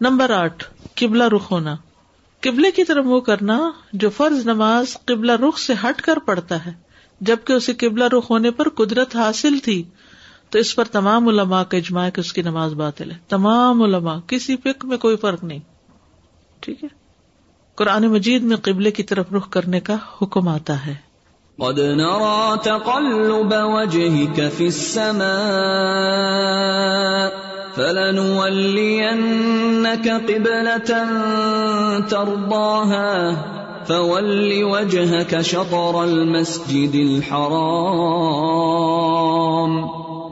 Number آٹھ، قبلہ رخ ہونا۔ قبلے کی طرف منہ کرنا جو فرض نماز قبلہ رخ سے ہٹ کر پڑتا ہے۔ جبکہ اسے قبلہ رخ ہونے پر قدرت حاصل تھی، تو اس پر تمام علماء کا اجماع کہ اس کی نماز باطل ہے۔ تمام علماء، کسی فکر میں کوئی فرق نہیں۔ ٹھیک ہے؟ قرآن مجید میں قبلے کی طرف رخ کرنے کا حکم آتا ہے۔ قد نرى تقلب وجهك في السماء فلنولينك قبلة ترضاها فول وجهك شطر المسجد الحرام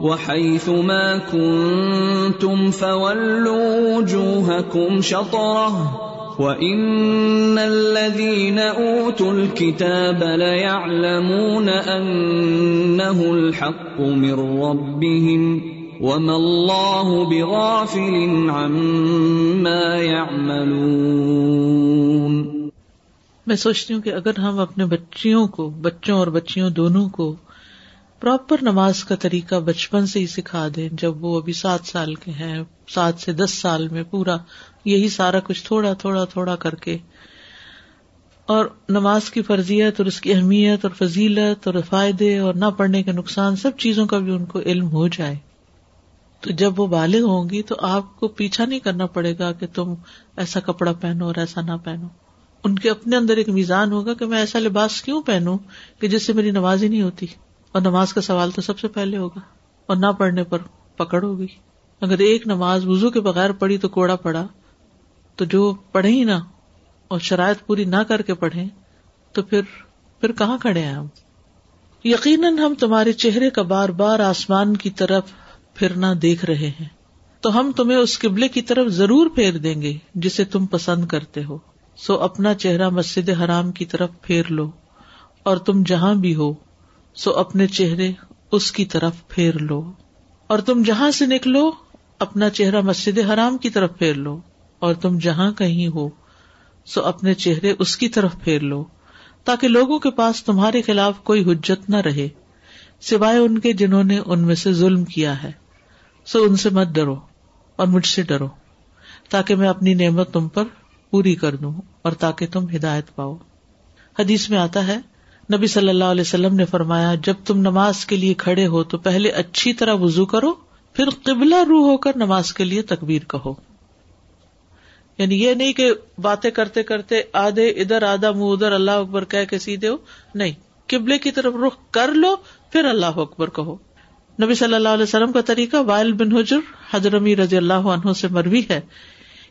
وحيث ما كنتم فولوا وجوهكم شطره وَإِنَّ الَّذِينَ أُوتُوا الْكِتَابَ لَيَعْلَمُونَ أَنَّهُ الْحَقُّ مِنْ رَبِّهِمْ وَمَا اللَّهُ بِغَافِلٍ عَمَّا يَعْمَلُونَ میں سوچتی ہوں کہ اگر ہم اپنے بچیوں کو، بچوں اور بچیوں دونوں کو پراپر نماز کا طریقہ بچپن سے ہی سکھا دیں، جب وہ ابھی سات سال کے ہیں، سات سے دس سال میں پورا یہی سارا کچھ تھوڑا تھوڑا تھوڑا کر کے۔ اور نماز کی فرضیت اور اس کی اہمیت اور فضیلت اور فائدے اور نہ پڑھنے کے نقصان سب چیزوں کا بھی ان کو علم ہو جائے۔ تو جب وہ بالغ ہوں گی تو آپ کو پیچھا نہیں کرنا پڑے گا کہ تم ایسا کپڑا پہنو اور ایسا نہ پہنو۔ ان کے اپنے اندر ایک میزان ہوگا کہ میں ایسا لباس کیوں پہنوں کہ جس سے میری نماز ہی نہیں ہوتی۔ اور نماز کا سوال تو سب سے پہلے ہوگا اور نہ پڑھنے پر پکڑ ہوگی۔ اگر ایک نماز وزو کے بغیر پڑھی تو کوڑا پڑا۔ تو جو پڑھے ہی نہ اور شرائط پوری نہ کر کے پڑھے تو پھر پھر کہاں کھڑے ہیں ہم؟ یقیناً ہم تمہارے چہرے کا بار بار آسمان کی طرف پھرنا دیکھ رہے ہیں۔ تو ہم تمہیں اس قبلے کی طرف ضرور پھیر دیں گے جسے تم پسند کرتے ہو۔ سو اپنا چہرہ مسجد حرام کی طرف پھیر لو۔ اور تم جہاں بھی ہو، سو اپنے چہرے اس کی طرف پھیر لو۔ اور تم جہاں سے نکلو، اپنا چہرہ مسجد حرام کی طرف پھیر لو۔ اور تم جہاں کہیں ہو، سو اپنے چہرے اس کی طرف پھیر لو۔ تاکہ لوگوں کے پاس تمہارے خلاف کوئی حجت نہ رہے، سوائے ان کے جنہوں نے ان میں سے ظلم کیا ہے۔ سو ان سے مت ڈرو اور مجھ سے ڈرو تاکہ میں اپنی نعمت تم پر پوری کر دوں اور تاکہ تم ہدایت پاؤ۔ حدیث میں آتا ہے، نبی صلی اللہ علیہ وسلم نے فرمایا، جب تم نماز کے لیے کھڑے ہو تو پہلے اچھی طرح وزو کرو، پھر قبلہ روح ہو کر نماز کے لیے تکبیر کہو۔ یعنی یہ نہیں کہ باتیں کرتے کرتے آدھے ادھر، آدھا منہ ادھر، اللہ اکبر کہہ کے سیدھے ہو، نہیں۔ قبلے کی طرف رخ کر لو، پھر اللہ اکبر کہو۔ نبی صلی اللہ علیہ وسلم کا طریقہ وائل بن حجر حضرمی رضی اللہ عنہ سے مروی ہے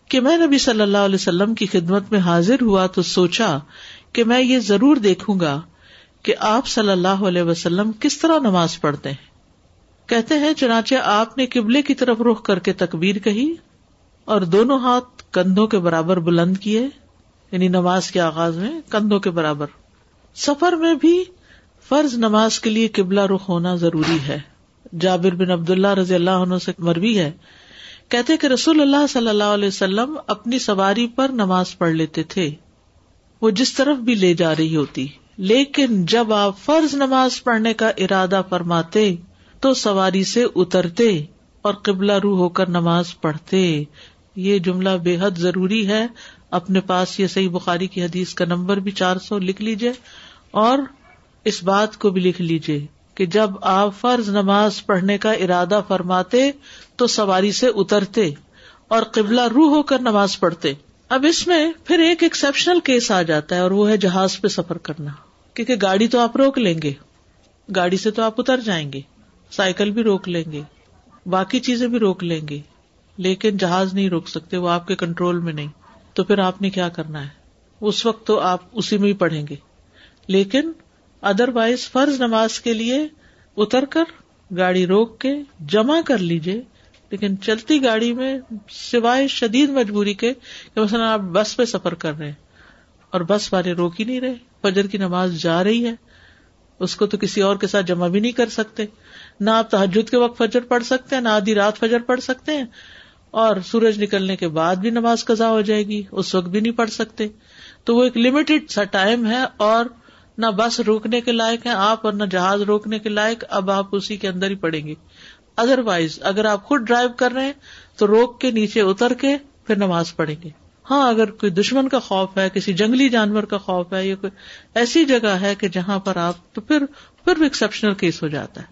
کہ میں نبی صلی اللہ علیہ وسلم کی خدمت میں حاضر ہوا تو سوچا کہ میں یہ ضرور دیکھوں گا کہ آپ صلی اللہ علیہ وسلم کس طرح نماز پڑھتے ہیں۔ کہتے ہیں، چنانچہ آپ نے قبلے کی طرف رخ کر کے تکبیر کہی اور دونوں ہاتھ کندھوں کے برابر بلند کیے یعنی نماز کے آغاز میں کندھوں کے برابر۔ سفر میں بھی فرض نماز کے لیے قبلہ رخ ہونا ضروری ہے۔ جابر بن عبد اللہ رضی اللہ عنہ سے مروی ہے، کہتے کہ رسول اللہ صلی اللہ علیہ وسلم اپنی سواری پر نماز پڑھ لیتے تھے۔ وہ جس طرف بھی لے جا رہی ہوتی۔ لیکن جب آپ فرض نماز پڑھنے کا ارادہ فرماتے تو سواری سے اترتے اور قبلہ روح ہو کر نماز پڑھتے۔ یہ جملہ بے حد ضروری ہے۔ اپنے پاس یہ صحیح بخاری کی حدیث کا نمبر بھی چار سو لکھ لیجیے اور اس بات کو بھی لکھ لیجیے کہ جب آپ فرض نماز پڑھنے کا ارادہ فرماتے تو سواری سے اترتے اور قبلہ روح ہو کر نماز پڑھتے۔ اب اس میں پھر ایک ایکسپشنل کیس آ جاتا ہے اور وہ ہے جہاز پہ سفر کرنا۔ کیونکہ گاڑی تو آپ روک لیں گے۔ گاڑی سے تو آپ اتر جائیں گے۔ سائیکل بھی روک لیں گے۔ باقی چیزیں بھی روک لیں گے۔ لیکن جہاز نہیں روک سکتے، وہ آپ کے کنٹرول میں نہیں۔ تو پھر آپ نے کیا کرنا ہے؟ اس وقت تو آپ اسی میں ہی پڑھیں گے۔ لیکن ادر وائز فرض نماز کے لیے اتر کر گاڑی روک کے جمع کر لیجیے لیکن چلتی گاڑی میں سوائے شدید مجبوری کے کہ مثلاً آپ بس پہ سفر کر رہے ہیں اور بس والے روک ہی نہیں رہے، فجر کی نماز جا رہی ہے، اس کو تو کسی اور کے ساتھ جمع بھی نہیں کر سکتے، نہ آپ تحجد کے وقت فجر پڑھ سکتے ہیں، نہ آدھی رات فجر پڑھ سکتے ہیں، اور سورج نکلنے کے بعد بھی نماز قزا ہو جائے گی، اس وقت بھی نہیں پڑھ سکتے، تو وہ ایک لمیٹڈ سا ٹائم ہے اور نہ بس روکنے کے لائق ہے آپ اور نہ جہاز روکنے کے لائق، اب آپ اسی کے اندر ہی پڑیں گے۔ ادر وائز اگر آپ خود ڈرائیو کر رہے ہیں، تو روک کے نیچے اتر کے پھر نماز پڑھیں گے۔ ہاں اگر کوئی دشمن کا خوف ہے، کسی جنگلی جانور کا خوف ہے، یا کوئی ایسی جگہ ہے کہ جہاں پر آپ، تو پھر پھر بھی ایکسپشنل کیس ہو جاتا ہے۔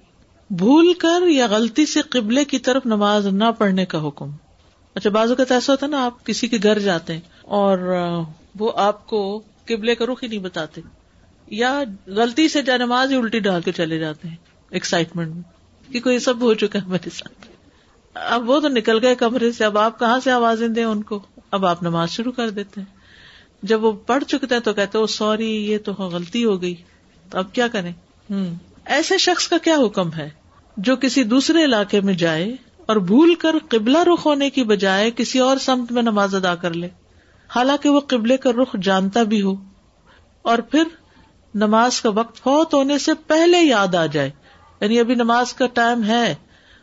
بھول کر یا غلطی سے قبلے کی طرف نماز نہ پڑھنے کا حکم۔ اچھا بازو کا ایسا ہوتا ہے نا، آپ کسی کے گھر جاتے ہیں اور وہ آپ کو قبلے کا رخ ہی نہیں بتاتے۔ یا غلطی سے جا نماز ہی الٹی ڈال کے چلے جاتے ہیں ایکسائٹمنٹ میں، کہ کوئی سب ہو چکا ہے میرے ساتھ۔ اب وہ تو نکل گئے کمرے سے، اب آپ کہاں سے آوازیں دیں ان کو؟ اب آپ نماز شروع کر دیتے ہیں۔ جب وہ پڑھ چکتے ہیں تو کہتے سوری، یہ تو غلطی ہو گئی۔ تو اب کیا کریں؟ ہوں ایسے شخص کا کیا حکم ہے جو کسی دوسرے علاقے میں جائے اور بھول کر قبلہ رخ ہونے کی بجائے کسی اور سمت میں نماز ادا کر لے؟ حالانکہ وہ قبلے کا رخ جانتا بھی ہو۔ اور پھر نماز کا وقت فوت ہونے سے پہلے یاد آ جائے۔ یعنی ابھی نماز کا ٹائم ہے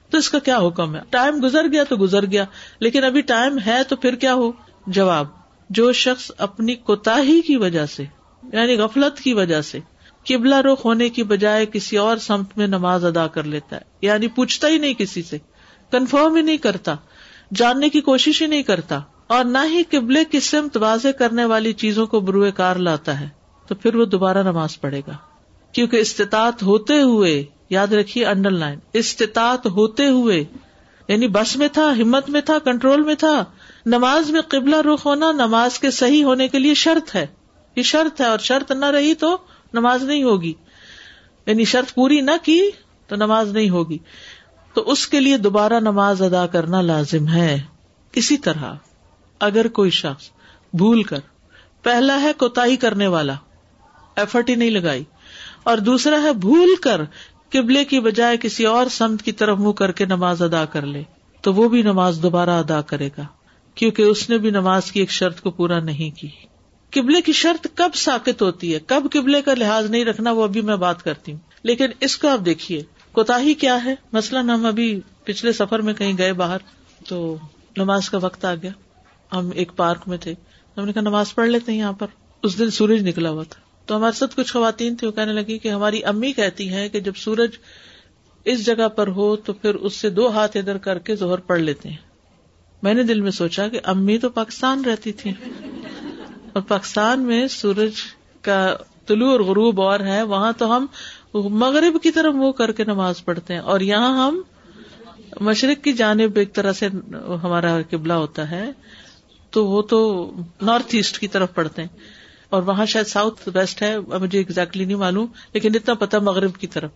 تو اس کا کیا حکم ہے؟ ٹائم گزر گیا تو گزر گیا، لیکن ابھی ٹائم ہے تو پھر کیا ہو؟ جواب، جو شخص اپنی کوتا کی وجہ سے یعنی غفلت کی وجہ سے قبلہ رخ ہونے کی بجائے کسی اور سمت میں نماز ادا کر لیتا ہے یعنی پوچھتا ہی نہیں کسی سے، کنفرم ہی نہیں کرتا، جاننے کی کوشش ہی نہیں کرتا، اور نہ ہی قبلے کی سمت واضح کرنے والی چیزوں کو بروئے کار لاتا ہے۔ تو پھر وہ دوبارہ نماز پڑھے گا۔ کیونکہ استطاعت ہوتے ہوئے، یاد رکھیے انڈر لائن، استطاعت ہوتے ہوئے یعنی بس میں تھا، ہمت میں تھا، کنٹرول میں تھا، نماز میں قبلہ رخ ہونا نماز کے صحیح ہونے کے لیے شرط ہے۔ یہ شرط ہے اور شرط نہ رہی تو نماز نہیں ہوگی۔ یعنی شرط پوری نہ کی تو نماز نہیں ہوگی۔ تو اس کے لیے دوبارہ نماز ادا کرنا لازم ہے۔ اسی طرح، اگر کوئی شخص بھول کر، پہلا ہے کوتا کرنے والا۔ ایفرٹ ہی نہیں لگائی۔ اور دوسرا ہے بھول کر قبلے کی بجائے کسی اور سمت کی طرف منہ کر کے نماز ادا کر لے، تو وہ بھی نماز دوبارہ ادا کرے گا، کیونکہ اس نے بھی نماز کی ایک شرط کو پورا نہیں کی۔ قبلے کی شرط کب ساکت ہوتی ہے، کب قبلے کا لحاظ نہیں رکھنا، وہ ابھی میں بات کرتی ہوں۔ لیکن اس کو آپ دیکھیے کوتا ہی کیا ہے؟ مثلاً ہم ابھی پچھلے سفر میں کہیں گئے باہر، تو نماز کا وقت آ گیا۔ ہم ایک پارک میں تھے۔ ہم نے کہا نماز پڑھ لیتے ہیں یہاں پر۔ اس دن سورج نکلا ہوا تھا۔ تو ہمارے ساتھ کچھ خواتین تھی وہ کہنے لگی کہ ہماری امی کہتی ہیں کہ جب سورج اس جگہ پر ہو تو پھر اس سے دو ہاتھ ادھر کر کے زہر پڑھ لیتے ہیں۔ میں نے دل میں سوچا کہ امی تو پاکستان رہتی تھی۔ اور پاکستان میں سورج کا طلوع اور غروب اور ہے، وہاں تو ہم مغرب کی طرف منہ کر کے نماز پڑھتے ہیں۔ اور یہاں ہم مشرق کی جانب ایک طرح سے ہمارا قبلہ ہوتا ہے، تو وہ تو نارتھ ایسٹ کی طرف پڑھتے ہیں۔ اور وہاں شاید ساؤتھ ویسٹ ہے، مجھے ایگزیکٹلی نہیں معلوم، لیکن اتنا پتا مغرب کی طرف۔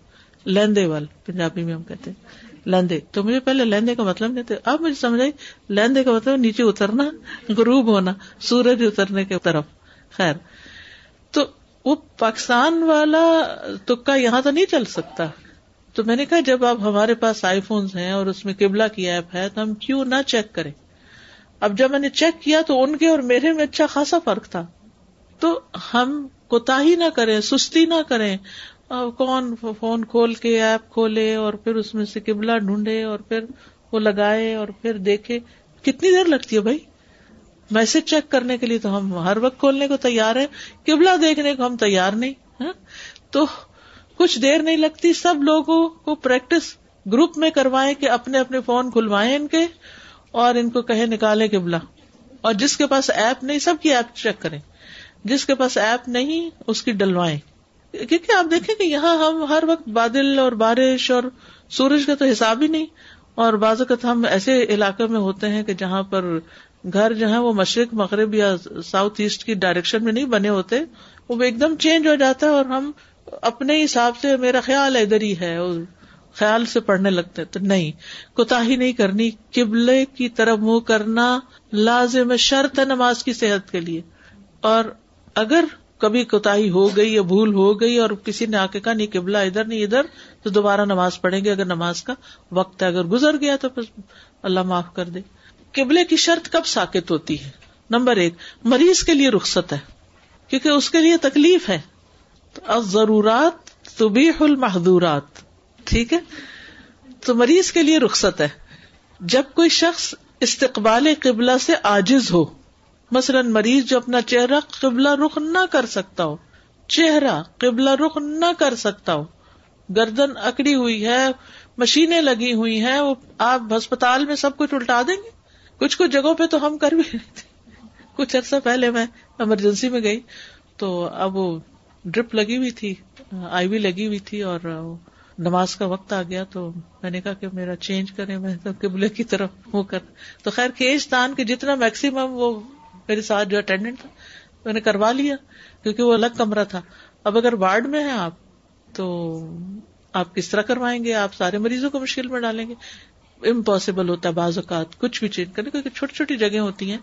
لیندے وال، پنجابی میں ہم کہتے ہیں۔ لیندے تو مجھے پہلے لیندے کا مطلب نہیں تھا۔ اب مجھے سمجھ آئی لیندے کا مطلب نیچے اترنا، غروب ہونا، سورج اترنے کے طرف۔ خیر۔ تو وہ پاکستان والا تکا یہاں تو نہیں چل سکتا۔ تو میں نے کہا، جب اب ہمارے پاس آئی فونس ہیں اور اس میں قبلہ کی ایپ ہے، تو ہم کیوں نہ چیک کریں۔ اب جب میں نے چیک کیا تو ان کے اور میرے میں اچھا خاصا فرق تھا۔ تو ہم کوتا ہی نہ کریں، سستی نہ کریں۔ کون فون کھول کے ایپ کھولے اور پھر اس میں سے قبلہ ڈھونڈے اور پھر وہ لگائے اور پھر دیکھے۔ کتنی دیر لگتی ہے بھائی؟ میسج چیک کرنے کے لیے تو ہم ہر وقت کھولنے کو تیار ہیں، قبلہ دیکھنے کو ہم تیار نہیں ہاں؟ تو کچھ دیر نہیں لگتی، سب لوگوں کو پریکٹس گروپ میں کروائے کہ اپنے اپنے فون کھلوائے ان کے اور ان کو کہے نکالے قبلہ۔ اور جس کے پاس ایپ نہیں، سب کی ایپ چیک کریں۔ جس کے پاس ایپ نہیں، اس کی ڈلوائیں۔ کیونکہ آپ دیکھیں کہ یہاں ہم ہر وقت بادل اور بارش اور سورج کا تو حساب ہی نہیں۔ اور بعض اوقات ہم ایسے علاقے میں ہوتے ہیں کہ جہاں پر گھر جو ہے وہ مشرق، مغرب یا ساؤتھ ایسٹ کی ڈائریکشن میں نہیں بنے ہوتے، وہ ایک دم چینج ہو جاتا ہے اور ہم اپنے حساب سے میرا خیال ادھر ہی ہے خیال سے پڑھنے لگتے تو نہیں کوتا ہی نہیں کرنی، قبلے کی طرف منہ کرنا لازم شرط ہے نماز کی صحت کے لیے۔ اور اگر کبھی کوتا ہو گئی یا بھول ہو گئی اور کسی نے آ کے کہا، نہیں، قبلہ ادھر، نہیں ادھر، تو دوبارہ نماز پڑھیں گے، اگر نماز کا وقت ہے، اگر گزر گیا تو پھر اللہ معاف کر دے۔ قبلے کی شرط کب ساکت ہوتی ہے؟ نمبر ایک، مریض کے لیے رخصت ہے، کیونکہ اس کے لیے تکلیف ہے۔ تو ضرورات طبیح المحدورات ٹھیک ہے؟ تو مریض کے لیے رخصت ہے۔ جب کوئی شخص استقبال قبلہ سے آجز ہو مثلاً مریض جو اپنا چہرہ قبلہ رخ نہ کر سکتا ہو، چہرہ قبلہ رخ نہ کر سکتا ہو، گردن اکڑی ہوئی ہے، مشینیں لگی ہوئی ہیں، وہ آپ ہسپتال میں سب کچھ الٹا دیں گے؟ کچھ کچھ جگہوں پہ تو ہم کر بھی نہیں تھے۔ کچھ عرصہ پہلے میں ایمرجنسی میں گئی، تو اب وہ ڈرپ لگی ہوئی تھی، آئی وی لگی ہوئی تھی اور نماز کا وقت آ گیا، تو میں نے کہا کہ میرا چینج کرے میں تو قبلے کی طرف وہ کر تو خیر کھینچ تان کے جتنا میکسیمم وہ میرے ساتھ جو اٹینڈنٹ تھا، میں نے کروا لیا کیونکہ وہ الگ کمرہ تھا۔ اب اگر وارڈ میں ہے آپ، تو آپ کس طرح کروائیں گے؟ آپ سارے مریضوں کو مشکل میں ڈالیں گے۔ امپاسبل ہوتا ہے بعض اوقات، کچھ بھی چینج کرنے کیونکہ چھوٹی چھوٹی جگہ ہوتی ہیں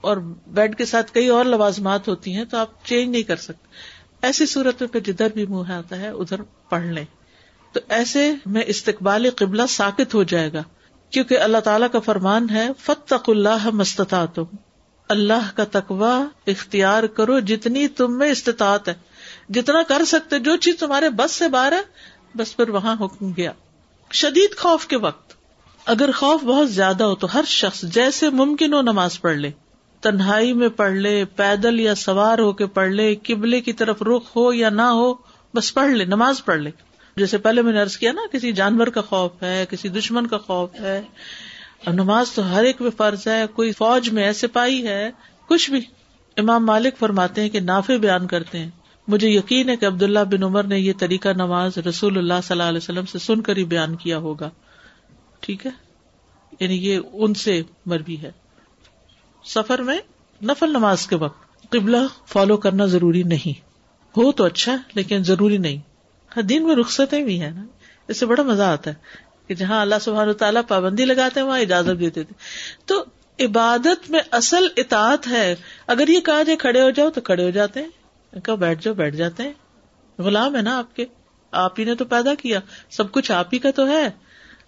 اور بیڈ کے ساتھ کئی اور لوازمات ہوتی ہیں تو آپ چینج نہیں کر سکتے۔ ایسی صورت میں پھر جدھر بھی منہ آتا ہے، ادھر پڑھ لیں۔ تو ایسے میں استقبال قبلہ ساکت ہو جائے گا۔ کیونکہ اللہ تعالیٰ کا فرمان ہے فتق اللہ مستتا تم اللہ کا تقوا اختیار کرو جتنی تم میں استطاعت ہے۔ جتنا کر سکتے، جو چیز تمہارے بس سے باہر ہے، بس پھر وہاں حکم گیا۔ شدید خوف کے وقت، اگر خوف بہت زیادہ ہو تو ہر شخص جیسے ممکن ہو نماز پڑھ لے۔ تنہائی میں پڑھ لے، پیدل یا سوار ہو کے پڑھ لے، قبلے کی طرف رخ ہو یا نہ ہو، بس پڑھ لے، نماز پڑھ لے۔ جیسے پہلے میں نے ارض کیا نا، کسی جانور کا خوف ہے، کسی دشمن کا خوف ہے اور نماز تو ہر ایک میں فرض ہے، کوئی فوج میں ایسے پائی ہے، کچھ بھی۔ امام مالک فرماتے ہیں کہ نافے بیان کرتے ہیں۔ مجھے یقین ہے کہ عبداللہ بن عمر نے یہ طریقہ نماز رسول اللہ صلی اللہ علیہ وسلم سے سن کر ہی بیان کیا ہوگا۔ ٹھیک ہے؟ یعنی یہ ان سے مربی ہے۔ سفر میں نفل نماز کے وقت قبلہ فالو کرنا ضروری نہیں۔ ہو تو اچھا لیکن ضروری نہیں۔ ہر میں رخصتیں بھی ہیں نا۔ اس سے بڑا مزہ آتا ہے۔ کہ جہاں اللہ سبحان تعالیٰ پابندی لگاتے ہیں، وہاں اجازت دیتے تھے۔ تو عبادت میں اصل اطاعت ہے۔ اگر یہ کہا جائے کھڑے ہو جاؤ تو کھڑے ہو جاتے ہیں۔ کہ بیٹھ جاؤ، بیٹھ جاتے ہیں۔ غلام ہے نا آپ کے۔ آپ ہی نے تو پیدا کیا۔ سب کچھ آپ ہی کا تو ہے۔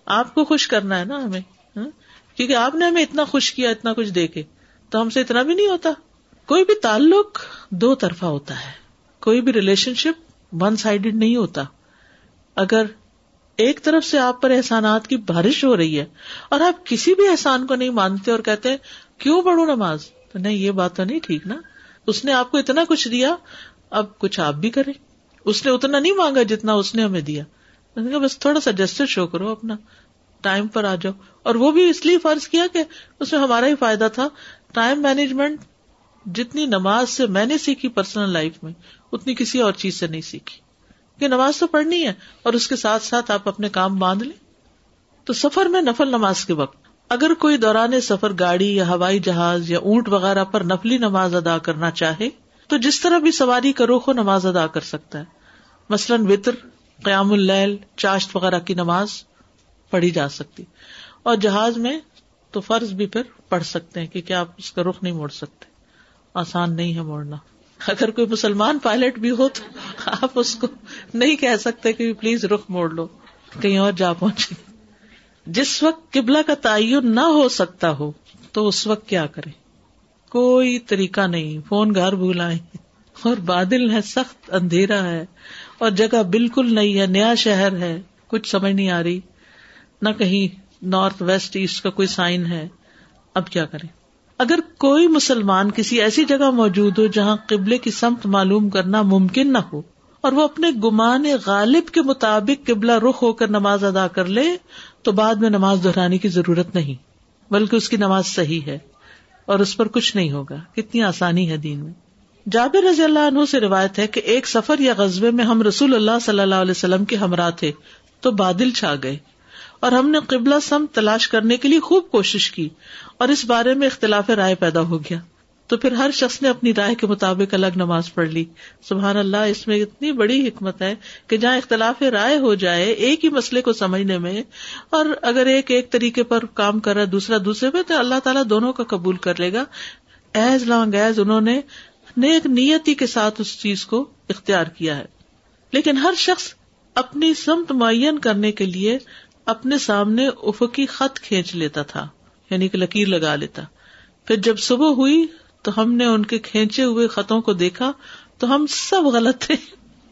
آپ کو خوش کرنا ہے نا ہمیں۔ ہاں؟ کیونکہ آپ نے ہمیں اتنا خوش کیا، اتنا کچھ دے کے۔ تو ہم سے اتنا بھی نہیں ہوتا۔ کوئی بھی تعلق دو طرفہ ہوتا ہے۔ کوئی بھی ریلیشن شپ ون سائڈیڈ نہیں ہوتا۔ اگر ایک طرف سے آپ پر احسانات کی بارش ہو رہی ہے اور آپ کسی بھی احسان کو نہیں مانتے اور کہتے کیوں پڑھو نماز؟ تو نہیں، یہ بات تو نہیں ٹھیک نا۔ اس نے آپ کو اتنا کچھ دیا، اب کچھ آپ بھی کریں۔ اس نے اتنا نہیں مانگا جتنا اس نے ہمیں دیا۔ بس تھوڑا سا جسٹر شو کرو اپنا۔ ٹائم پر آ جاؤ۔ اور وہ بھی اس لیے فرض کیا کہ اس میں ہمارا ہی فائدہ تھا۔ ٹائم مینجمنٹ جتنی نماز سے میں نے سیکھی پرسنل لائف میں، اتنی کسی اور چیز سے نہیں سیکھی۔ کہ نماز تو پڑھنی ہے اور اس کے ساتھ ساتھ آپ اپنے کام باندھ لیں۔ تو سفر میں نفل نماز کے وقت اگر کوئی دوران سفر گاڑی یا ہوائی جہاز یا اونٹ وغیرہ پر نفلی نماز ادا کرنا چاہے تو جس طرح بھی سواری کا رخ نماز ادا کر سکتا ہے۔ مثلاً وطر، قیام اللیل، چاشت وغیرہ کی نماز پڑھی جا سکتی۔ اور جہاز میں تو فرض بھی پھر پڑھ سکتے ہیں کیونکہ آپ اس کا رخ نہیں موڑ سکتے۔ آسان نہیں ہے موڑنا۔ اگر کوئی مسلمان پائلٹ بھی ہو تو آپ اس کو نہیں کہہ سکتے کہ پلیز رخ موڑ لو، کہیں اور جا پہنچے۔ جس وقت قبلہ کا تعین نہ ہو سکتا ہو، تو اس وقت کیا کرے کوئی طریقہ نہیں، فون گھر بھولائے اور بادل ہے، سخت اندھیرا ہے، اور جگہ بالکل نہیں ہے، نیا شہر ہے، کچھ سمجھ نہیں آ رہی۔ نہ کہیں نارتھ ویسٹ ایسٹ کا کوئی سائن ہے۔ اب کیا کریں؟ اگر کوئی مسلمان کسی ایسی جگہ موجود ہو جہاں قبلے کی سمت معلوم کرنا ممکن نہ ہو اور وہ اپنے گمان غالب کے مطابق قبلہ رخ ہو کر نماز ادا کر لے، تو بعد میں نماز دہرانے کی ضرورت نہیں، بلکہ اس کی نماز صحیح ہے اور اس پر کچھ نہیں ہوگا۔ کتنی آسانی ہے دین میں۔ جابر رضی اللہ عنہ سے روایت ہے کہ ایک سفر یا غزبے میں ہم رسول اللہ صلی اللہ علیہ وسلم کے ہمراہ تھے، تو بادل چھا گئے اور ہم نے قبلہ سم تلاش کرنے کے لیے خوب کوشش کی اور اس بارے میں اختلاف رائے پیدا ہو گیا۔ تو پھر ہر شخص نے اپنی رائے کے مطابق الگ نماز پڑھ لی۔ سبحان اللہ، اس میں اتنی بڑی حکمت ہے کہ جہاں اختلاف رائے ہو جائے ایک ہی مسئلے کو سمجھنے میں، اور اگر ایک ایک طریقے پر کام کر رہا ہے، دوسرا دوسرے پہ، تو اللہ تعالیٰ دونوں کا قبول کر لے گا۔ ایز لانگ ایز انہوں نے نیک نیتی کے ساتھ اس چیز کو اختیار کیا ہے۔ لیکن ہر شخص اپنی سمت معین کرنے کے لیے اپنے سامنے افقی خط کھینچ لیتا تھا۔ یعنی کہ لکیر لگا لیتا۔ پھر جب صبح ہوئی تو ہم نے ان کے کھینچے ہوئے خطوں کو دیکھا تو ہم سب غلط تھے۔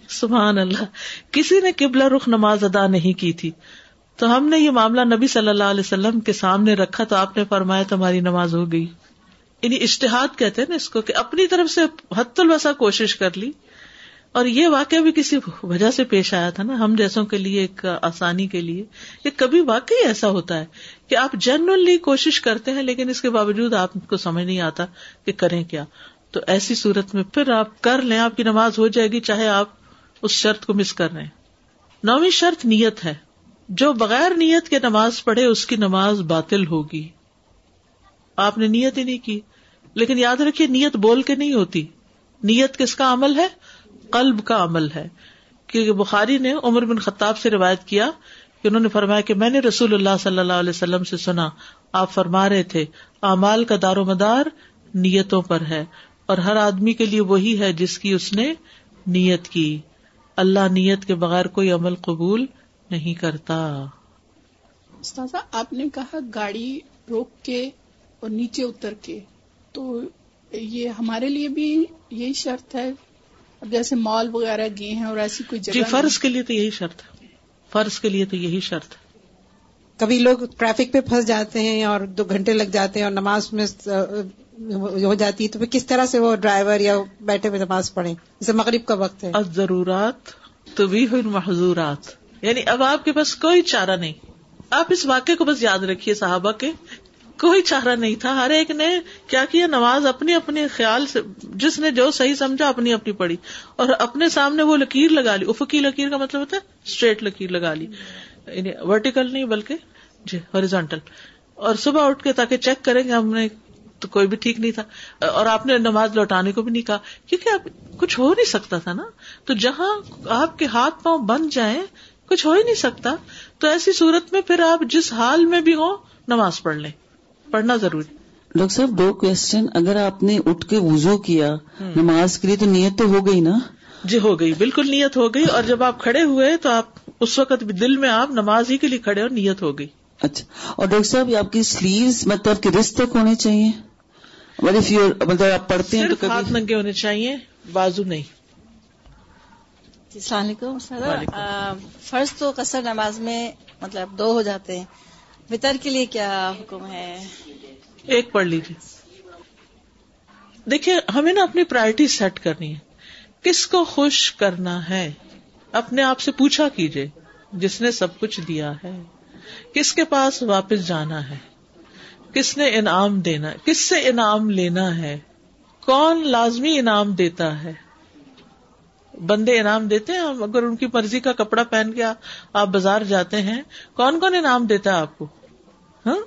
سبحان اللہ۔ کسی نے قبلہ رخ نماز ادا نہیں کی تھی۔ تو ہم نے یہ معاملہ نبی صلی اللہ علیہ وسلم کے سامنے رکھا تو آپ نے فرمایا تمہاری نماز ہو گئی۔ یعنی اشتہاد کہتے ہیں نا اس کو کہ اپنی طرف سے حت الوسا کوشش کر لی۔ اور یہ واقعہ بھی کسی وجہ سے پیش آیا تھا نا، ہم جیسوں کے لیے ایک آسانی کے لیے یہ کبھی واقعی ایسا ہوتا ہے کہ آپ جنرلی کوشش کرتے ہیں لیکن اس کے باوجود آپ کو سمجھ نہیں آتا کہ کریں کیا۔ تو ایسی صورت میں پھر آپ کر لیں، آپ کی نماز ہو جائے گی، چاہے آپ اس شرط کو مس کر رہے ہیں۔ نویں شرط نیت ہے۔ جو بغیر نیت کے نماز پڑھے، اس کی نماز باطل ہوگی۔ آپ نے نیت ہی نہیں کی، لیکن یاد رکھیے، نیت بول کے نہیں ہوتی۔ نیت کس کا عمل ہے؟ قلب کا عمل ہے۔ کیونکہ بخاری نے عمر بن خطاب سے روایت کیا کہ انہوں نے فرمایا کہ میں نے رسول اللہ صلی اللہ علیہ وسلم سے سنا، آپ فرما رہے تھے، اعمال کا دار و مدار نیتوں پر ہے اور ہر آدمی کے لیے وہی ہے جس کی اس نے نیت کی۔ اللہ نیت کے بغیر کوئی عمل قبول نہیں کرتا۔ آپ نے کہا گاڑی روک کے اور نیچے اتر کے، تو یہ ہمارے لیے بھی یہی شرط ہے۔ اب جیسے مال وغیرہ گئے ہیں اور ایسی کوئی جگہ جی فرض کے لیے تو یہی شرط ہے۔ فرض کے لیے تو یہی شرط ہے۔ کبھی لوگ ٹریفک پہ پھنس جاتے ہیں اور دو گھنٹے لگ جاتے ہیں اور نماز میں ہو جاتی ہے تو پھر کس طرح سے وہ ڈرائیور یا بیٹھے ہوئے نماز پڑھیں؟ جیسے مغرب کا وقت ہے۔ ضرورات تو بھی ہوئی محضورات یعنی اب آپ کے پاس کوئی چارہ نہیں۔ آپ اس واقعے کو بس یاد رکھیے صحابہ کے۔ کوئی چارہ نہیں تھا۔ ہر ایک نے کیا کیا؟ نماز اپنے اپنے خیال سے، جس نے جو صحیح سمجھا اپنی اپنی پڑھی۔ اور اپنے سامنے وہ لکیر لگا لی۔ افقی لکیر کا مطلب ہوتا ہے اسٹریٹ لکیر لگا لی۔ یعنی ورٹیکل نہیں بلکہ جی ہاریزونٹل اور صبح اٹھ کے تاکہ چیک کریں گے ہم نے تو کوئی بھی ٹھیک نہیں تھا۔ اور آپ نے نماز لوٹانے کو بھی نہیں کہا۔ کیونکہ اب کچھ ہو نہیں سکتا تھا نا۔ تو جہاں آپ کے ہاتھ پاؤں بند جائیں، کچھ ہو ہی نہیں سکتا۔ تو ایسی صورت میں پھر آپ جس حال میں بھی ہو نماز پڑھ لیں۔ پڑھنا ضروری ڈاکٹر صاحب دو کوشچن اگر آپ نے اٹھ کے وزو کیا نماز کے لیے تو نیت تو ہو گئی نا؟ جی ہو گئی. بالکل نیت ہو گئی اور جب آپ کھڑے ہوئے تو آپ اس وقت بھی دل میں آپ نماز ہی کے لیے کھڑے اور نیت ہو گئی. اچھا. اور ڈاکٹر صاحب آپ کی سلیوز مطلب کہ رسٹ تک ہونے چاہیے؟ مطلب آپ پڑھتے ہیں تو ہاتھ ننگے ہونے چاہیے بازو نہیں. جی، السلام علیکم فرض تو قصر نماز میں مطلب دو ہو جاتے ہیں۔ وطر کے لیے کیا حکم ہے؟ ایک پڑھ لیجیے دیکھیے، ہمیں نا اپنی پرائرٹی سیٹ کرنی ہے۔ کس کو خوش کرنا ہے؟ اپنے آپ سے پوچھا کیجیے جس نے سب کچھ دیا ہے۔ کس کے پاس واپس جانا ہے؟ کس نے انعام دینا، کس سے انعام لینا ہے؟ کون لازمی انعام دیتا ہے؟ بندے انعام دیتے ہیں، اگر ان کی مرضی کا کپڑا پہن کے آپ بازار جاتے ہیں، کون کون انعام دیتا ہے آپ کو؟ ہاں؟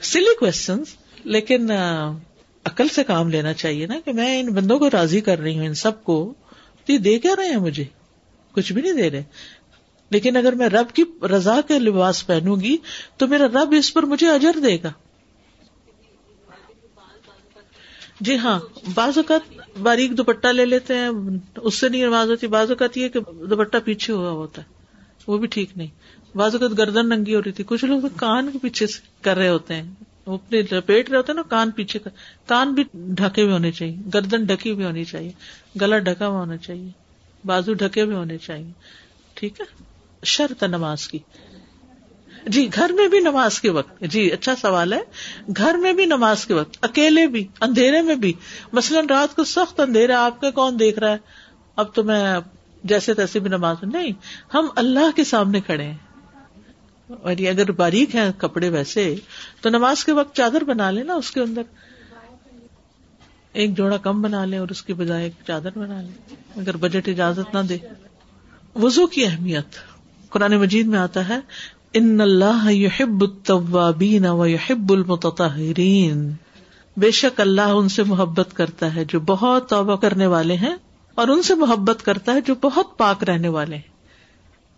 سلی کوشچن لیکن عقل سے کام لینا چاہیے نا کہ میں ان بندوں کو راضی کر رہی ہوں، ان سب کو۔ تو یہ دے کیا رہے ہیں مجھے؟ کچھ بھی نہیں دے رہے۔ لیکن اگر میں رب کی رضا کے لباس پہنوں گی، تو میرا رب اس پر مجھے اجر دے گا۔ جی ہاں بعض اوقات باریک دوپٹہ لے لیتے ہیں، اس سے نہیں نماز ہوتی، بعض اوقات یہ کہ دوپٹہ پیچھے ہوا ہوتا ہے، وہ بھی ٹھیک نہیں۔ بعض اوقات گردن ننگی ہو رہی تھی۔ کچھ لوگ کان کے پیچھے کر رہے ہوتے ہیں۔ وہ اپنے لپیٹ رہے ہوتے ہیں نا، کان پیچھے کر۔ کان بھی ڈھکے ہوئے ہونے چاہیے۔ گردن ڈھکی ہوئی ہونی چاہیے۔ گلا ڈھکا ہوا ہونا چاہیے۔ بازو ڈھکے ہوئے ہونے چاہیے۔ ٹھیک ہے؟ شرط نماز کی۔ جی گھر میں بھی نماز کے وقت۔ جی اچھا سوال ہے۔ گھر میں بھی نماز کے وقت۔ اکیلے بھی، اندھیرے میں بھی۔ مثلاً رات کو سخت اندھیرا، آپ کے کون دیکھ رہا ہے؟ اب تو میں جیسے تیسے بھی نماز۔ نہیں، ہم اللہ کے سامنے کھڑے ہیں۔ اور یہ اگر باریک ہیں کپڑے ویسے، تو نماز کے وقت چادر بنا لے نا اس کے اندر۔ ایک جوڑا کم بنا لے اور اس کی بجائے ایک چادر بنا لے اگر بجٹ اجازت نہ دے۔ وزو کی اہمیت۔ قرآن مجید میں آتا ہے، ان اللہ یحب التوابین و یحب المتطہرین۔ بے شک اللہ ان سے محبت کرتا ہے جو بہت توبہ کرنے والے ہیں، اور ان سے محبت کرتا ہے جو بہت پاک رہنے والے ہیں۔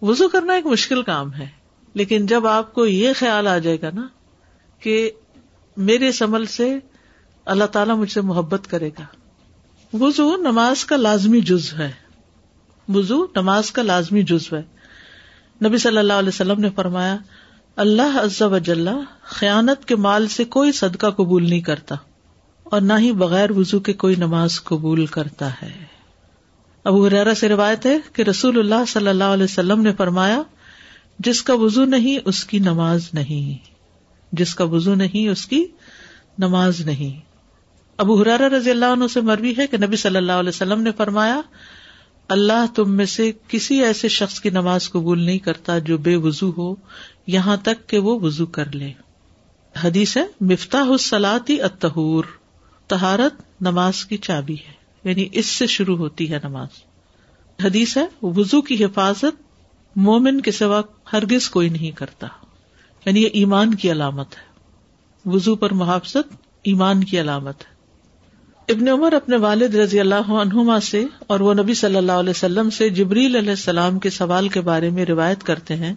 وضو کرنا ایک مشکل کام ہے۔ لیکن جب آپ کو یہ خیال آ جائے گا نا کہ میرے عمل سے اللہ تعالیٰ مجھ سے محبت کرے گا، وضو نماز کا لازمی جز ہے۔ وضو نماز کا لازمی جز ہے۔ نبی صلی اللہ علیہ وسلم نے فرمایا، اللہ و جل خیانت کے مال سے کوئی صدقہ قبول نہیں کرتا اور نہ ہی بغیر وضو کے کوئی نماز قبول کرتا ہے۔ ابو حرا سے روایت ہے کہ رسول اللہ صلی اللہ علیہ وسلم نے فرمایا جس کا وضو نہیں، اس کی نماز نہیں۔ جس کا وضو نہیں، اس کی نماز نہیں۔ ابو حرارا رضی اللہ عنہ سے مروی ہے کہ نبی صلی اللہ علیہ وسلم نے فرمایا، اللہ تم میں سے کسی ایسے شخص کی نماز قبول نہیں کرتا جو بے وضو ہو، یہاں تک کہ وہ وضو کر لے۔ حدیث ہے، مفتاح السلاتی اتہور تہارت نماز کی چابی ہے یعنی اس سے شروع ہوتی ہے نماز۔ حدیث ہے، وضو کی حفاظت مومن کے سوا ہرگز کوئی نہیں کرتا۔ یعنی یہ ایمان کی علامت ہے۔ وضو پر محافظت ایمان کی علامت ہے۔ ابن عمر اپنے والد رضی اللہ عنہما سے اور وہ نبی صلی اللہ علیہ وسلم سے جبریل علیہ السلام کے سوال کے بارے میں روایت کرتے ہیں۔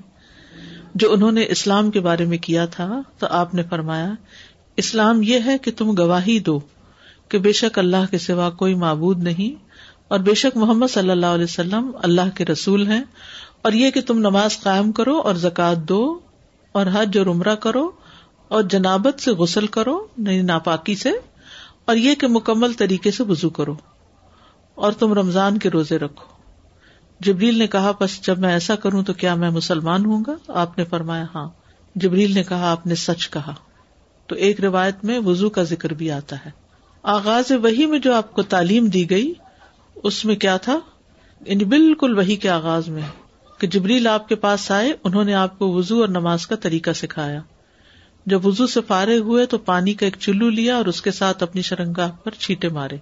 جو انہوں نے اسلام کے بارے میں کیا تھا تو آپ نے فرمایا، اسلام یہ ہے کہ تم گواہی دو کہ بے شک اللہ کے سوا کوئی معبود نہیں اور بے شک محمد صلی اللہ علیہ وسلم اللہ کے رسول ہیں اور یہ کہ تم نماز قائم کرو اور زکوٰۃ دو اور حج اور عمرہ کرو اور جنابت سے غسل کرو نئی ناپاکی سے، اور یہ کہ مکمل طریقے سے وزو کرو اور تم رمضان کے روزے رکھو۔ جبریل نے کہا بس جب میں ایسا کروں تو کیا میں مسلمان ہوں گا؟ آپ نے فرمایا ہاں۔ جبریل نے کہا، آپ نے سچ کہا۔ تو ایک روایت میں وزو کا ذکر بھی آتا ہے۔ آغاز وہی میں جو آپ کو تعلیم دی گئی، اس میں کیا تھا؟ یعنی بالکل وہی کے آغاز میں۔ کہ جبریل آپ کے پاس آئے، انہوں نے آپ کو وزو اور نماز کا طریقہ سکھایا۔ جب وزو سے فارغ ہوئے تو پانی کا ایک چلو لیا اور اس کے ساتھ اپنی شرنگاہ پر چھیٹے مارے۔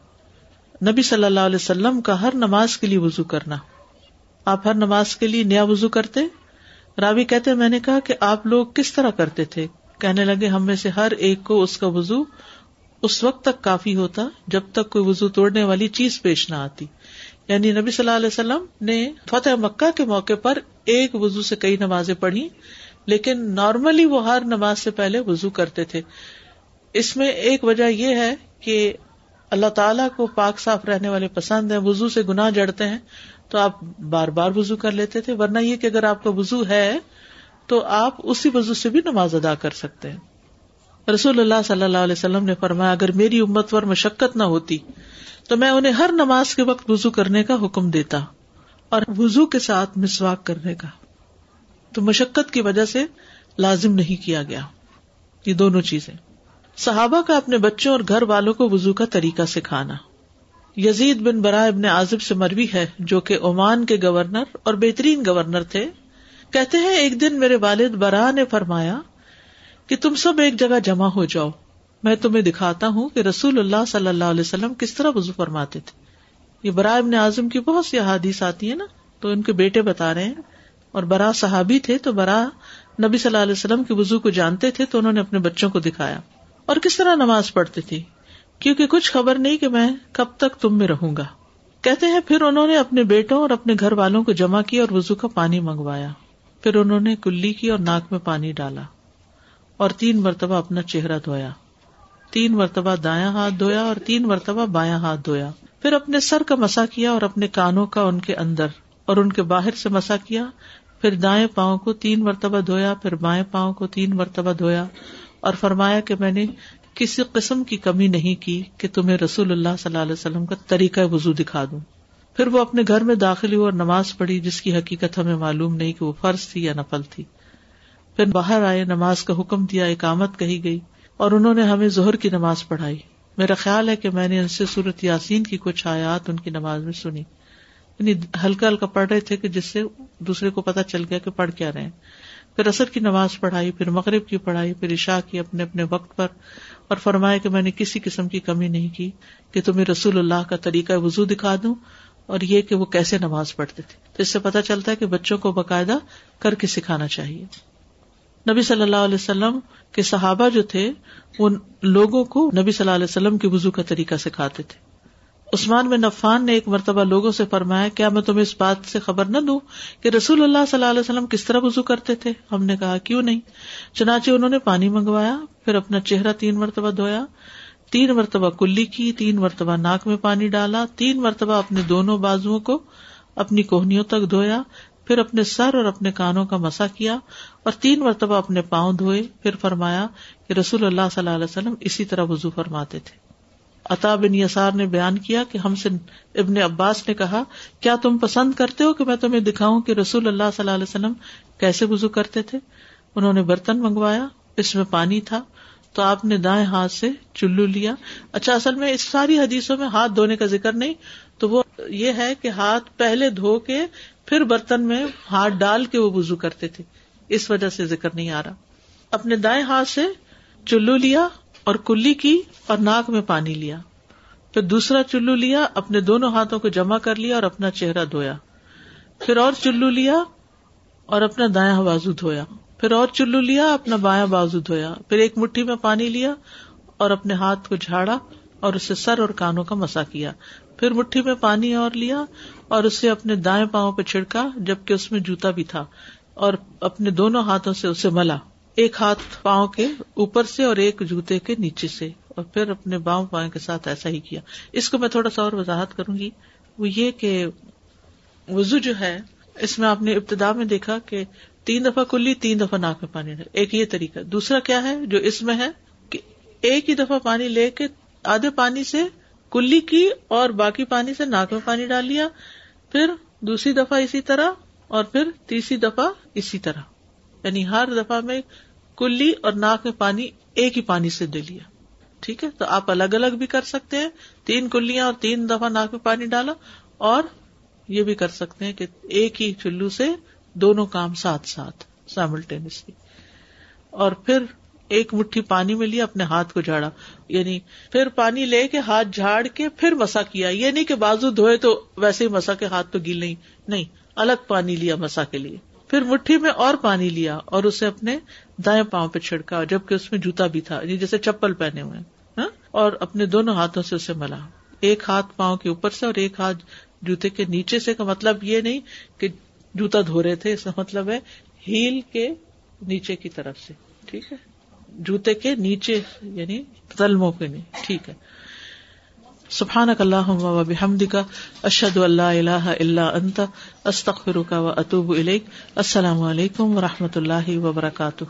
نبی صلی اللہ علیہ وسلم کا ہر نماز کے لیے وزو کرنا۔ آپ ہر نماز کے لیے نیا وزو کرتے؟ راوی کہتے، میں نے کہا کہ آپ لوگ کس طرح کرتے تھے؟ کہنے لگے، ہم میں سے ہر ایک کو اس کا وزو اس وقت تک کافی ہوتا جب تک کوئی وزو توڑنے والی چیز پیش نہ آتی۔ یعنی نبی صلی اللہ علیہ وسلم نے فتح مکہ کے موقع پر ایک وزو سے کئی نمازیں پڑھی، لیکن نارملی وہ ہر نماز سے پہلے وزو کرتے تھے۔ اس میں ایک وجہ یہ ہے کہ اللہ تعالیٰ کو پاک صاف رہنے والے پسند ہیں وزو سے گناہ جڑتے ہیں، تو آپ بار بار وزو کر لیتے تھے۔ ورنہ یہ کہ اگر آپ کا وزو ہے، تو آپ اسی وزو سے بھی نماز ادا کر سکتے ہیں۔ رسول اللہ صلی اللہ علیہ وسلم نے فرمایا، اگر میری امت پر مشقت نہ ہوتی، تو میں انہیں ہر نماز کے وقت وزو کرنے کا حکم دیتا اور وزو کے ساتھ مسواک کرنے کا۔ تو مشقت کی وجہ سے لازم نہیں کیا گیا۔ یہ دونوں چیزیں۔ صحابہ کا اپنے بچوں اور گھر والوں کو وزو کا طریقہ سکھانا۔ یزید بن برا ابن عازب سے مروی ہے، جو کہ عمان کے گورنر اور بہترین گورنر تھے۔ کہتے ہیں، ایک دن میرے والد برا نے فرمایا کہ تم سب ایک جگہ جمع ہو جاؤ۔ میں تمہیں دکھاتا ہوں کہ رسول اللہ صلی اللہ علیہ وسلم کس طرح وزو فرماتے تھے۔ یہ برا ابن اعظم کی بہت سی احادیث آتی ہے نا، تو ان کے بیٹے بتا رہے ہیں۔ اور برا صحابی تھے تو برا نبی صلی اللہ علیہ وسلم کے وزو کو جانتے تھے تو انہوں نے اپنے بچوں کو دکھایا۔ اور کس طرح نماز پڑھتے تھے؟ کیونکہ کچھ خبر نہیں کہ میں کب تک تم میں رہوں گا۔ کہتے ہیں، پھر انہوں نے اپنے بیٹوں اور اپنے گھر والوں کو جمع کیا اور وزو کا پانی منگوایا۔ پھر انہوں نے کلی کی اور ناک میں پانی ڈالا۔ اور تین مرتبہ اپنا چہرہ دھویا۔ تین مرتبہ دایا ہاتھ دھویا اور تین مرتبہ بایاں ہاتھ دھویا۔ پھر اپنے سر کا مسا کیا اور اپنے کانوں کا ان کے اندر اور ان کے باہر سے مسا کیا۔ پھر دائیں پاؤں کو تین مرتبہ دھویا، پھر بائیں پاؤں کو تین مرتبہ دھویا اور فرمایا کہ میں نے کسی قسم کی کمی نہیں کی کہ تمہیں رسول اللہ صلی اللہ علیہ وسلم کا طریقہ وزو دکھا دوں۔ پھر وہ اپنے گھر میں داخل ہوئی اور نماز پڑھی جس کی حقیقت ہمیں معلوم نہیں کہ وہ فرض تھی یا نفل تھی۔ پھر باہر آئے، نماز کا حکم دیا، اقامت کہی گئی اور انہوں نے ہمیں زہر کی نماز پڑھائی۔ میرا خیال ہے کہ میں نے ان سے صورت یاسین کی کچھ آیات ان کی نماز میں سنی۔ یعنی ہلکا ہلکا پڑھ رہے تھے کہ جس سے دوسرے کو پتا چل گیا کہ پڑھ کیا رہے پھر اثر کی نماز پڑھائی، پھر مغرب کی پڑھائی، پھر عشاء کی اپنے اپنے وقت پر اور فرمایا کہ میں نے کسی قسم کی کمی نہیں کی کہ تمہیں رسول اللہ کا طریقہ وزو دکھا دوں اور یہ کہ وہ کیسے نماز پڑھتے تھے۔ تو اس سے پتا چلتا ہے کہ بچوں کو باقاعدہ کر کے سکھانا چاہیے۔ نبی صلی اللہ علیہ وسلم کے صحابہ جو تھے وہ لوگوں کو نبی صلی اللہ علیہ وسلم کے وزو کا طریقہ سکھاتے تھے۔ عثمان بن عفان نے ایک مرتبہ لوگوں سے فرمایا، کیا میں تمہیں اس بات سے خبر نہ دوں کہ رسول اللہ صلی اللہ علیہ وسلم کس طرح وزو کرتے تھے؟ ہم نے کہا، کیوں نہیں؟ چنانچہ انہوں نے پانی منگوایا، پھر اپنا چہرہ تین مرتبہ دھویا، تین مرتبہ کلی کی، تین مرتبہ ناک میں پانی ڈالا، تین مرتبہ اپنے دونوں بازو کو اپنی کوہنیوں تک دھویا، پھر اپنے سر اور اپنے کانوں کا مسا کیا اور تین مرتبہ اپنے پاؤں دھوئے، پھر فرمایا کہ رسول اللہ صلی اللہ علیہ وسلم اسی طرح وزو فرماتے تھے۔ عطا بن یسار نے بیان کیا کہ ہم سے ابن عباس نے کہا، کیا تم پسند کرتے ہو کہ میں تمہیں دکھاؤں کہ رسول اللہ صلی اللہ علیہ وسلم کیسے وزو کرتے تھے؟ انہوں نے برتن منگوایا، اس میں پانی تھا، تو آپ نے دائیں ہاتھ سے چلو لیا۔ اچھا اصل میں اس ساری حدیثوں میں ہاتھ دھونے کا ذکر نہیں، تو وہ یہ ہے کہ ہاتھ پہلے دھو کے پھر برتن میں ہاتھ ڈال کے وہ وزو کرتے تھے۔ اس وجہ سے ذکر نہیں آ رہا۔ اپنے دائیں ہاتھ سے چلو لیا اور کلی کی اور ناک میں پانی لیا۔ پھر دوسرا چلو لیا، اپنے دونوں ہاتھوں کو جمع کر لیا اور اپنا چہرہ دھویا۔ پھر اور چلو لیا اور اپنا دایاں بازو دھویا۔ پھر اور چلو لیا، اپنا بایاں بازو دھویا۔ پھر ایک مٹھی میں پانی لیا اور اپنے ہاتھ کو جھاڑا اور اسے سر اور کانوں کا مسا کیا۔ پھر مٹھی میں پانی اور لیا اور اسے اپنے دائیں پاؤں پہ چھڑکا، جبکہ اس میں جوتا بھی تھا۔ اور اپنے دونوں ہاتھوں سے اسے ملا۔ ایک ہاتھ پاؤں کے اوپر سے اور ایک جوتے کے نیچے سے۔ اور پھر اپنے باؤں پاؤں کے ساتھ ایسا ہی کیا۔ اس کو میں تھوڑا سا اور وضاحت کروں گی۔ وہ یہ کہ وزو جو ہے، اس میں آپ نے ابتدا میں دیکھا کہ تین دفعہ کلی، تین دفعہ ناک میں پانی ڈال ایک یہ طریقہ۔ دوسرا کیا ہے جو اس میں ہے کہ ایک ہی دفعہ پانی لے کے آدھے پانی سے کلی کی اور باقی پانی سے ناک میں پانی ڈال لیا۔ پھر دوسری دفعہ اسی طرح اور پھر تیسری دفعہ اسی طرح۔ یعنی ہر دفعہ میں کلی اور ناک میں پانی ایک ہی پانی سے دے لیا۔ ٹھیک ہے؟ تو آپ الگ الگ بھی کر سکتے ہیں۔ تین کلیاں اور تین دفعہ ناک میں پانی ڈالا اور یہ بھی کر سکتے ہیں کہ ایک ہی چلو سے دونوں کام ساتھ ساتھ سائملٹینسلی اور پھر ایک مٹھی پانی میں لیا، اپنے ہاتھ کو جھاڑا۔ یعنی پھر پانی لے کے ہاتھ جھاڑ کے پھر مسا کیا۔ یہ نہیں کہ بازو دھوئے تو ویسے ہی مسا کے ہاتھ تو گیل نہیں۔ نہیں الگ پانی لیا مسا کے لیے۔ پھر مٹھی میں اور پانی لیا اور اسے اپنے دائیں پاؤں پہ چھڑکا، جبکہ اس میں جوتا بھی تھا یعنی جیسے چپل پہنے ہوئے ہاں؟ اور اپنے دونوں ہاتھوں سے اسے ملا۔ ایک ہاتھ پاؤں کے اوپر سے اور ایک ہاتھ جوتے کے نیچے سے، کا مطلب یہ نہیں کہ جوتا دھو رہے تھے، اس کا مطلب ہے ہیل کے نیچے کی طرف سے، ٹھیک ہے؟ جوتے کے نیچے یعنی تلموں کے نہیں ٹھیک ہے۔ سبحان اللہ و بحمد کا اشد اللہ اللہ اللہ انت استخر کا و اطوب السلام علیکم و رحمۃ اللہ وبرکاتہ۔